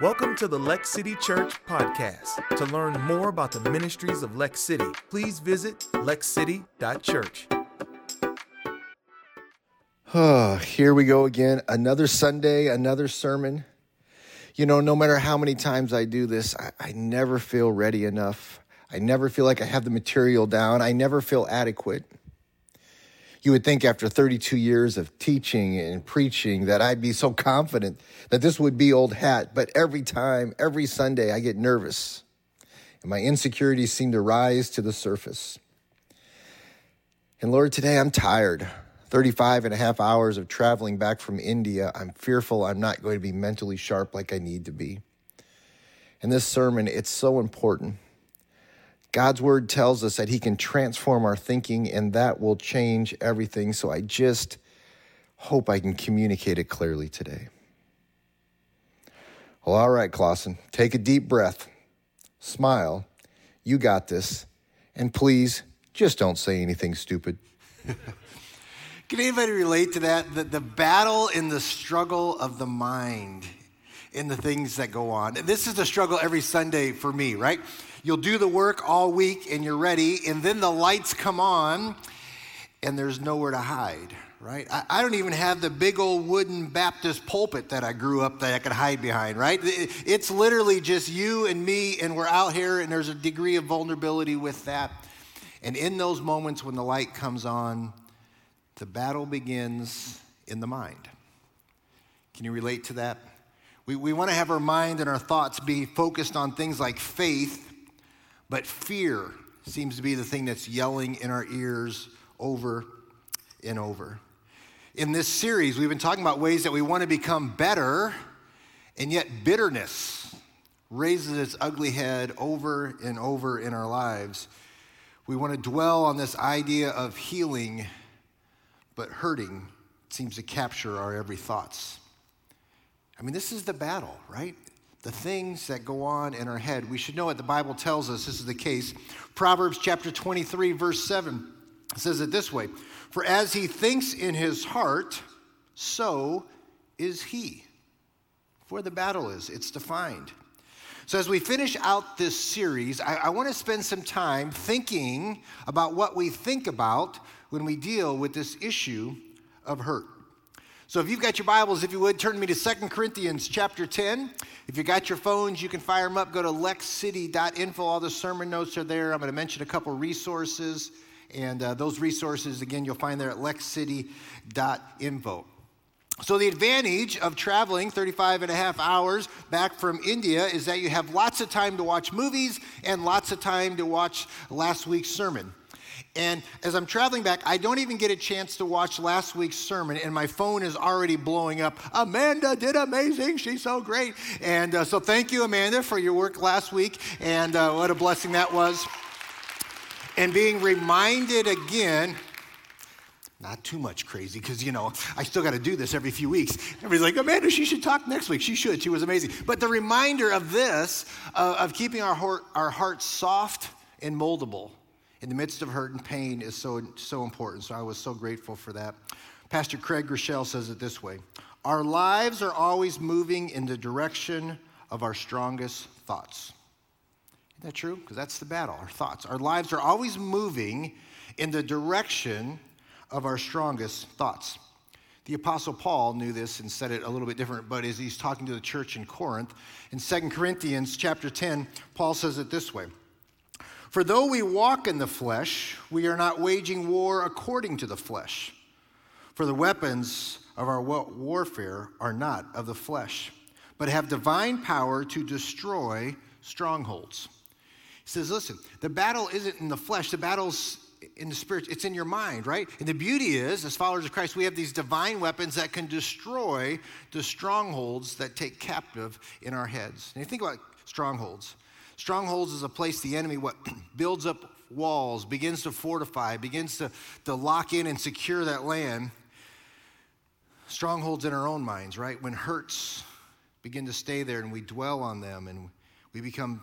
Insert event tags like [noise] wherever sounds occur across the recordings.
Welcome to the Lex City Church podcast. To learn more about the ministries of Lex City, please visit lexcity.church. Oh, here we go again. Another Sunday, another sermon. You know, no matter how many times I do this, I, I, never feel ready enough. I never feel like I have the material down. I never feel adequate. You would think after 32 years of teaching and preaching that I'd be so confident that this would be old hat. But every time, every Sunday, I get nervous and my insecurities seem to rise to the surface. And Lord, today I'm tired. 35 and a half hours of traveling back from India. I'm fearful I'm not going to be mentally sharp like I need to be. And this sermon, it's so important. God's word tells us that he can transform our thinking and that will change everything. So I just hope I can communicate it clearly today. Well, all right, Clausen, take a deep breath, smile. You got this. And please, just don't say anything stupid. [laughs] Can anybody relate to that? The, the battle in the struggle of the mind in the things that go on. This is the struggle every Sunday for me, right? You'll do the work all week and you're ready, and then the lights come on and there's nowhere to hide, right? I, I, don't even have the big old wooden Baptist pulpit that I grew up that I could hide behind, right? It's literally just you and me, and we're out here, and there's a degree of vulnerability with that. And in those moments when the light comes on, the battle begins in the mind. Can you relate to that? We, we want to have our mind and our thoughts be focused on things like faith but fear seems to be the thing that's yelling in our ears over and over. In this series, we've been talking about ways that we want to become better, and yet bitterness raises its ugly head over and over in our lives. We want to dwell on this idea of healing, but hurting seems to capture our every thoughts. I mean, this is the battle, right? The things that go on in our head. We should know what the Bible tells us this is the case. Proverbs chapter 23, verse 7 says it this way For as he thinks in his heart, so is he. Where the battle is, it's defined. So, as we finish out this series, I, I want to spend some time thinking about what we think about when we deal with this issue of hurt. So if you've got your Bibles, if you would, turn me to Second Corinthians chapter 10. If you got your phones, you can fire them up. Go to lexcity.info. All the sermon notes are there. I'm going to mention a couple resources. And uh, those resources, again, you'll find there at lexcity.info. So, the advantage of traveling 35 and a half hours back from India is that you have lots of time to watch movies and lots of time to watch last week's sermon. And as I'm traveling back, I don't even get a chance to watch last week's sermon, and my phone is already blowing up. Amanda did amazing. She's so great. And uh, so, thank you, Amanda, for your work last week, and uh, what a blessing that was. And being reminded again, not too much crazy, because, you know, I still got to do this every few weeks. Everybody's like, Amanda, she should talk next week. She should. She was amazing. But the reminder of this, uh, of keeping our, heart, our hearts soft and moldable in the midst of hurt and pain is so, so important. So I was so grateful for that. Pastor Craig Groeschel says it this way Our lives are always moving in the direction of our strongest thoughts. Isn't that true? Because that's the battle, our thoughts. Our lives are always moving in the direction of our strongest thoughts. The Apostle Paul knew this and said it a little bit different, but as he's talking to the church in Corinth, in 2 Corinthians chapter 10, Paul says it this way for though we walk in the flesh, we are not waging war according to the flesh. For the weapons of our warfare are not of the flesh, but have divine power to destroy strongholds. He says, listen, the battle isn't in the flesh, the battle's in the spirit, it's in your mind, right? And the beauty is, as followers of Christ, we have these divine weapons that can destroy the strongholds that take captive in our heads. And you think about strongholds. Strongholds is a place the enemy what [clears throat] builds up walls, begins to fortify, begins to, to lock in and secure that land. Strongholds in our own minds, right? When hurts begin to stay there and we dwell on them and we become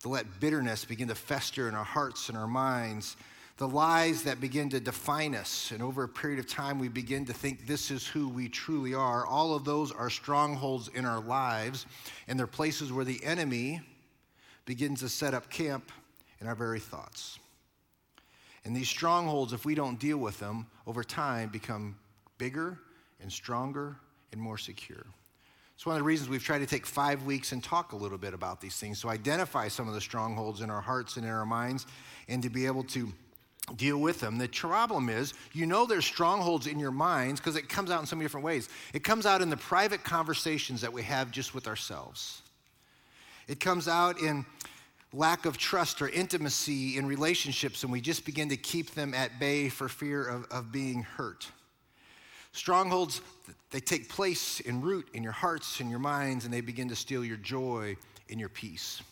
to let bitterness begin to fester in our hearts and our minds. the lies that begin to define us, and over a period of time, we begin to think this is who we truly are. All of those are strongholds in our lives, and they're places where the enemy begins to set up camp in our very thoughts. And these strongholds, if we don't deal with them, over time become bigger and stronger and more secure. It's one of the reasons we've tried to take five weeks and talk a little bit about these things. So, identify some of the strongholds in our hearts and in our minds, and to be able to deal with them. The problem is, you know, there's strongholds in your minds because it comes out in so many different ways. It comes out in the private conversations that we have just with ourselves, it comes out in lack of trust or intimacy in relationships, and we just begin to keep them at bay for fear of, of being hurt. Strongholds, they take place in root in your hearts and your minds, and they begin to steal your joy and your peace.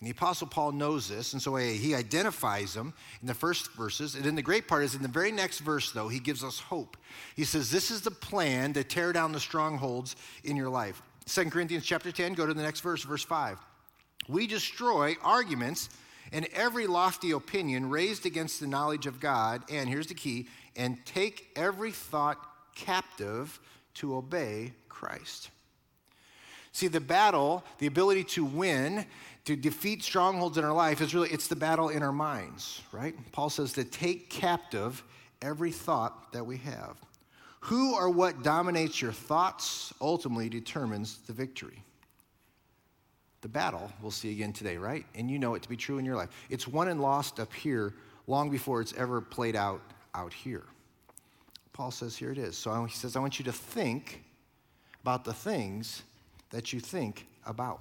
And the Apostle Paul knows this, and so he identifies them in the first verses. And then the great part is in the very next verse, though, he gives us hope. He says, This is the plan to tear down the strongholds in your life. 2 Corinthians chapter 10, go to the next verse, verse 5. We destroy arguments and every lofty opinion raised against the knowledge of God, and here's the key, and take every thought captive to obey Christ. See, the battle, the ability to win, to defeat strongholds in our life is really, it's the battle in our minds, right? Paul says to take captive every thought that we have. Who or what dominates your thoughts ultimately determines the victory. The battle, we'll see again today, right? And you know it to be true in your life. It's won and lost up here long before it's ever played out out here. Paul says, here it is. So he says, I want you to think about the things that you think about.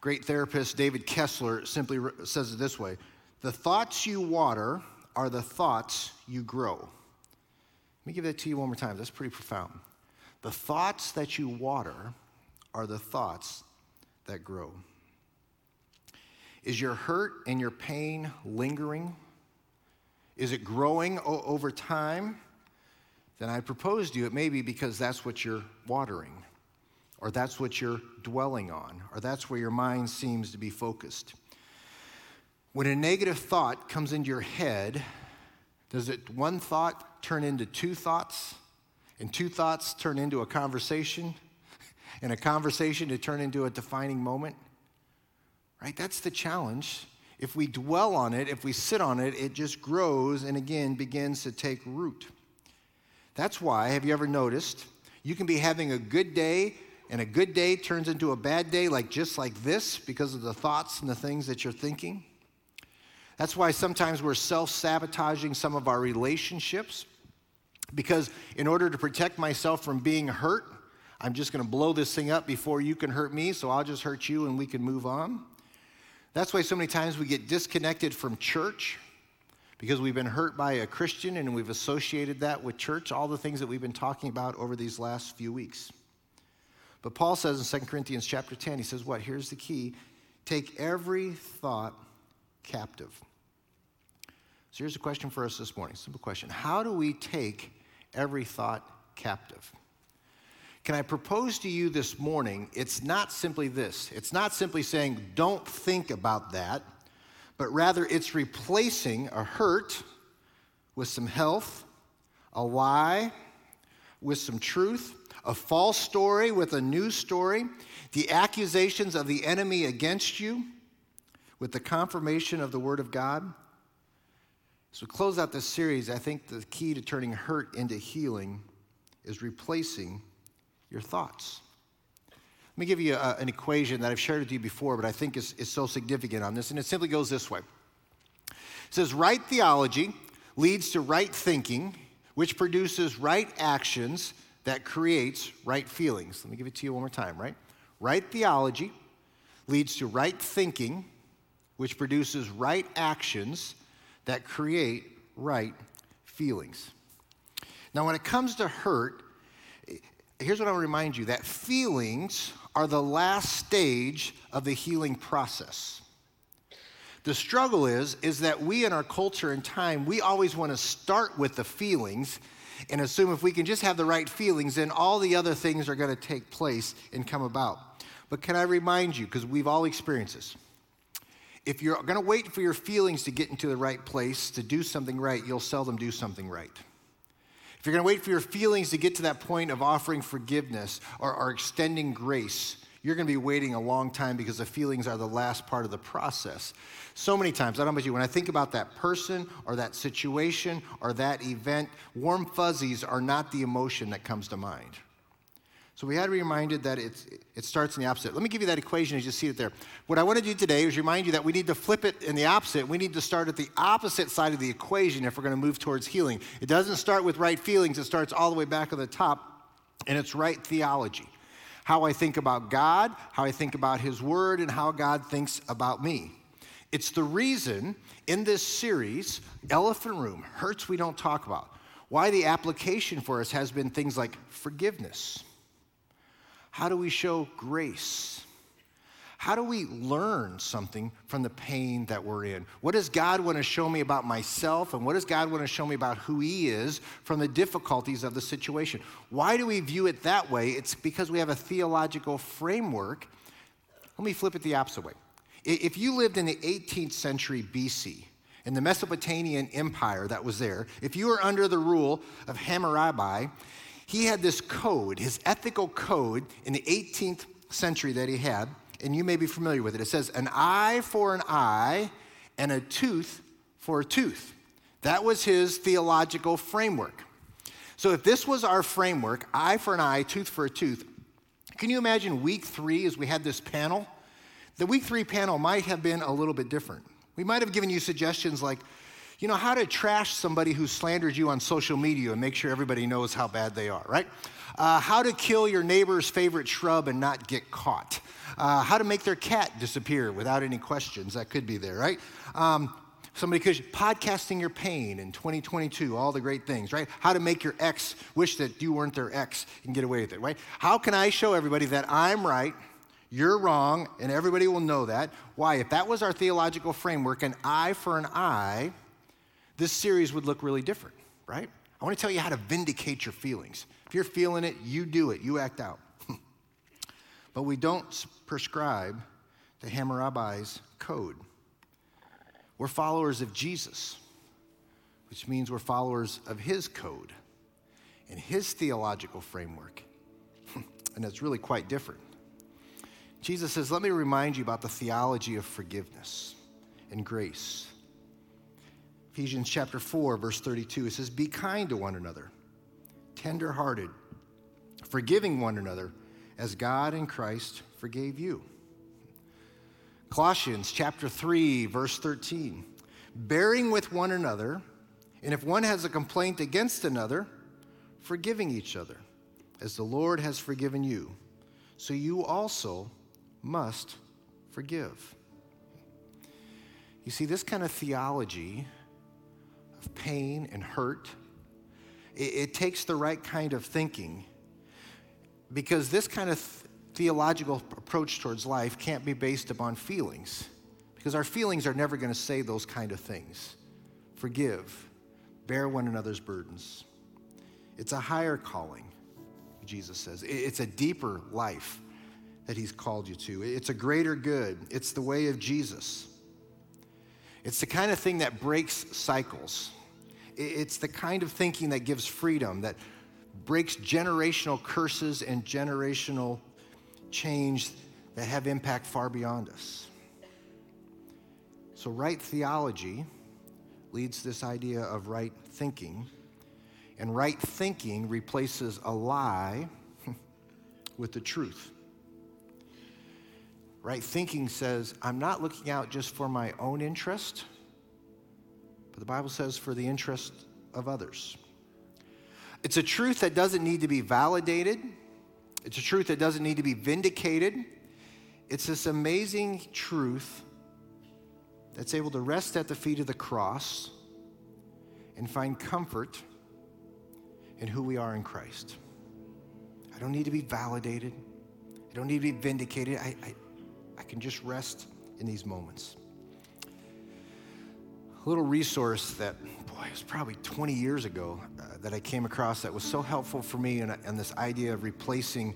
Great therapist David Kessler simply says it this way The thoughts you water are the thoughts you grow. Let me give that to you one more time. That's pretty profound. The thoughts that you water are the thoughts that grow. Is your hurt and your pain lingering? Is it growing o- over time? Then I propose to you it may be because that's what you're watering or that's what you're dwelling on, or that's where your mind seems to be focused. When a negative thought comes into your head, does it one thought turn into two thoughts? And two thoughts turn into a conversation? [laughs] And a conversation to turn into a defining moment? Right? That's the challenge. If we dwell on it, if we sit on it, it just grows and again begins to take root. That's why, have you ever noticed, you can be having a good day and a good day turns into a bad day, like just like this, because of the thoughts and the things that you're thinking. That's why sometimes we're self sabotaging some of our relationships, because in order to protect myself from being hurt, I'm just going to blow this thing up before you can hurt me, so I'll just hurt you and we can move on. That's why so many times we get disconnected from church because we've been hurt by a Christian and we've associated that with church, all the things that we've been talking about over these last few weeks. But Paul says in 2 Corinthians chapter 10, he says, What? Here's the key take every thought captive. So here's a question for us this morning simple question How do we take every thought captive? Can I propose to you this morning? It's not simply this. It's not simply saying, don't think about that, but rather it's replacing a hurt with some health, a lie with some truth, a false story with a new story, the accusations of the enemy against you with the confirmation of the Word of God. So, close out this series, I think the key to turning hurt into healing is replacing your thoughts. Let me give you a, an equation that I've shared with you before, but I think is, is so significant on this, and it simply goes this way. It says, right theology leads to right thinking, which produces right actions that creates right feelings. Let me give it to you one more time, right? Right theology leads to right thinking, which produces right actions that create right feelings. Now, when it comes to hurt, here's what I'll remind you that feelings are the last stage of the healing process. The struggle is is that we in our culture and time, we always want to start with the feelings and assume if we can just have the right feelings, then all the other things are going to take place and come about. But can I remind you, because we've all experienced this, If you're going to wait for your feelings to get into the right place to do something right, you'll seldom do something right. If you're going to wait for your feelings to get to that point of offering forgiveness or, or extending grace, you're going to be waiting a long time because the feelings are the last part of the process. So many times, I don't know about you, when I think about that person or that situation or that event, warm fuzzies are not the emotion that comes to mind. So we had to be reminded that it's, it starts in the opposite. Let me give you that equation as you see it there. What I want to do today is remind you that we need to flip it in the opposite. We need to start at the opposite side of the equation if we're going to move towards healing. It doesn't start with right feelings, it starts all the way back at the top, and it's right theology. How I think about God, how I think about His Word, and how God thinks about me. It's the reason in this series, Elephant Room, Hurts We Don't Talk About, why the application for us has been things like forgiveness how do we show grace? How do we learn something from the pain that we're in? What does God want to show me about myself, and what does God want to show me about who He is from the difficulties of the situation? Why do we view it that way? It's because we have a theological framework. Let me flip it the opposite way. If you lived in the 18th century BC, in the Mesopotamian empire that was there, if you were under the rule of Hammurabi, he had this code, his ethical code in the 18th century that he had, and you may be familiar with it. It says, an eye for an eye and a tooth for a tooth. That was his theological framework. So if this was our framework, eye for an eye, tooth for a tooth, can you imagine week three as we had this panel? The week three panel might have been a little bit different. We might have given you suggestions like, you know, how to trash somebody who slandered you on social media and make sure everybody knows how bad they are, right? Uh, how to kill your neighbor's favorite shrub and not get caught. Uh, how to make their cat disappear without any questions. That could be there, right? Um, somebody could podcasting your pain in 2022 all the great things right how to make your ex wish that you weren't their ex and get away with it right how can i show everybody that i'm right you're wrong and everybody will know that why if that was our theological framework an eye for an eye this series would look really different, right? I want to tell you how to vindicate your feelings. If you're feeling it, you do it, you act out. [laughs] but we don't prescribe the Hammurabi's code. We're followers of Jesus, which means we're followers of his code and his theological framework. [laughs] and it's really quite different. Jesus says, Let me remind you about the theology of forgiveness and grace. Ephesians chapter 4, verse 32, it says, Be kind to one another, tenderhearted, forgiving one another, as God in Christ forgave you. Colossians chapter 3, verse 13, bearing with one another, and if one has a complaint against another, forgiving each other, as the Lord has forgiven you, so you also must forgive. You see, this kind of theology of pain and hurt. It, it takes the right kind of thinking because this kind of th- theological approach towards life can't be based upon feelings because our feelings are never going to say those kind of things. Forgive, bear one another's burdens. It's a higher calling, Jesus says. It's a deeper life that he's called you to. It's a greater good. It's the way of Jesus. It's the kind of thing that breaks cycles. It's the kind of thinking that gives freedom, that breaks generational curses and generational change that have impact far beyond us. So, right theology leads this idea of right thinking, and right thinking replaces a lie [laughs] with the truth. Right thinking says, I'm not looking out just for my own interest, but the Bible says for the interest of others. It's a truth that doesn't need to be validated, it's a truth that doesn't need to be vindicated. It's this amazing truth that's able to rest at the feet of the cross and find comfort in who we are in Christ. I don't need to be validated. I don't need to be vindicated. I, I, I can just rest in these moments. A little resource that, boy, it was probably 20 years ago uh, that I came across that was so helpful for me and, and this idea of replacing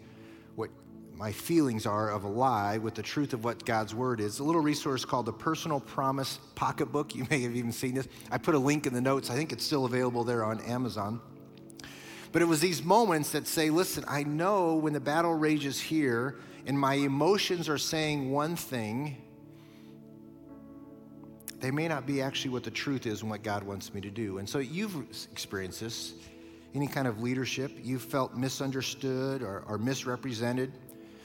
what my feelings are of a lie with the truth of what God's word is. A little resource called the Personal Promise Pocketbook. You may have even seen this. I put a link in the notes. I think it's still available there on Amazon. But it was these moments that say, listen, I know when the battle rages here and my emotions are saying one thing, they may not be actually what the truth is and what God wants me to do. And so you've experienced this. Any kind of leadership, you've felt misunderstood or, or misrepresented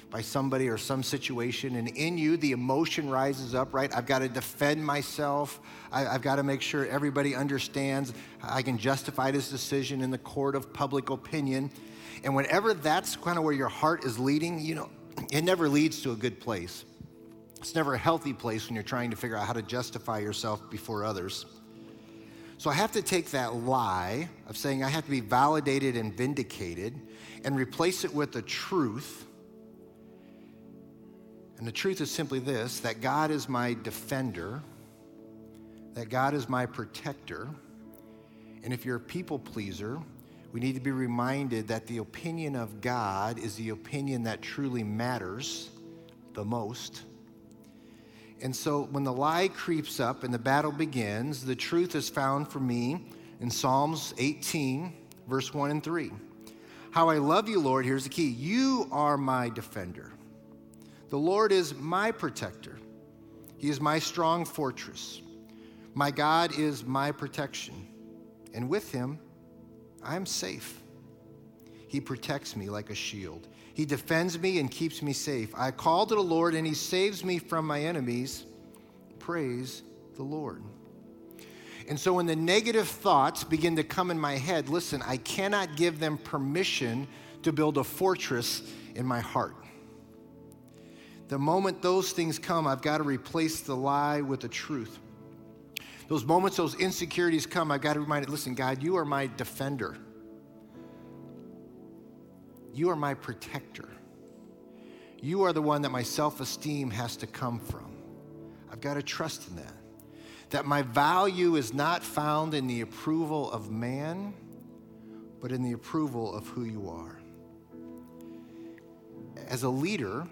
by somebody or some situation, and in you, the emotion rises up, right? I've got to defend myself. I, have got to make sure everybody understands I can justify this decision in the court of public opinion. And whenever that's kind of where your heart is leading, you know, it never leads to a good place. It's never a healthy place when you're trying to figure out how to justify yourself before others. So I have to take that lie of saying I have to be validated and vindicated and replace it with the truth and the truth is simply this that God is my defender, that God is my protector. And if you're a people pleaser, we need to be reminded that the opinion of God is the opinion that truly matters the most. And so when the lie creeps up and the battle begins, the truth is found for me in Psalms 18, verse 1 and 3. How I love you, Lord, here's the key. You are my defender. The Lord is my protector, He is my strong fortress. My God is my protection, and with Him, I'm safe. He protects me like a shield. He defends me and keeps me safe. I call to the Lord, and He saves me from my enemies. Praise the Lord. And so when the negative thoughts begin to come in my head, listen, I cannot give them permission to build a fortress in my heart. The moment those things come, I've got to replace the lie with the truth. Those moments, those insecurities come, I've got to remind it listen, God, you are my defender. You are my protector. You are the one that my self esteem has to come from. I've got to trust in that. That my value is not found in the approval of man, but in the approval of who you are. As a leader,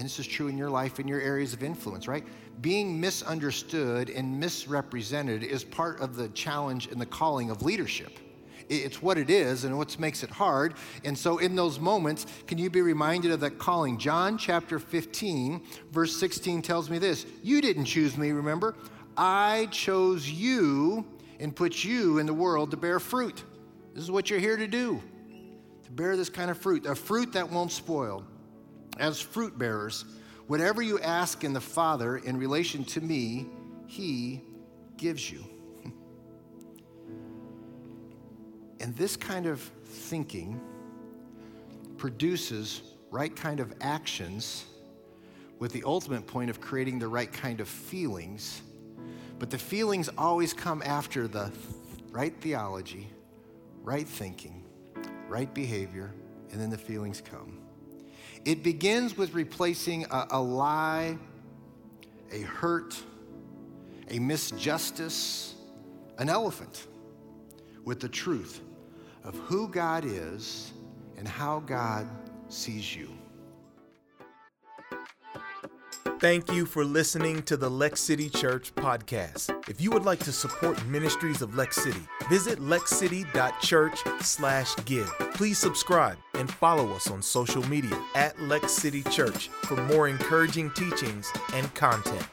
and this is true in your life in your areas of influence, right? Being misunderstood and misrepresented is part of the challenge and the calling of leadership. It's what it is and what makes it hard. And so, in those moments, can you be reminded of that calling? John chapter 15, verse 16 tells me this You didn't choose me, remember? I chose you and put you in the world to bear fruit. This is what you're here to do to bear this kind of fruit, a fruit that won't spoil as fruit bearers, whatever you ask in the Father in relation to me, He gives you. [laughs] and this kind of thinking produces right kind of actions with the ultimate point of creating the right kind of feelings. But the feelings always come after the right theology, right thinking, right behavior, and then the feelings come. It begins with replacing a, a lie, a hurt, a misjustice, an elephant with the truth of who God is and how God sees you. Thank you for listening to the Lex City Church podcast. If you would like to support ministries of Lex City, visit lexcity.church/give. Please subscribe and follow us on social media at Lex City Church for more encouraging teachings and content.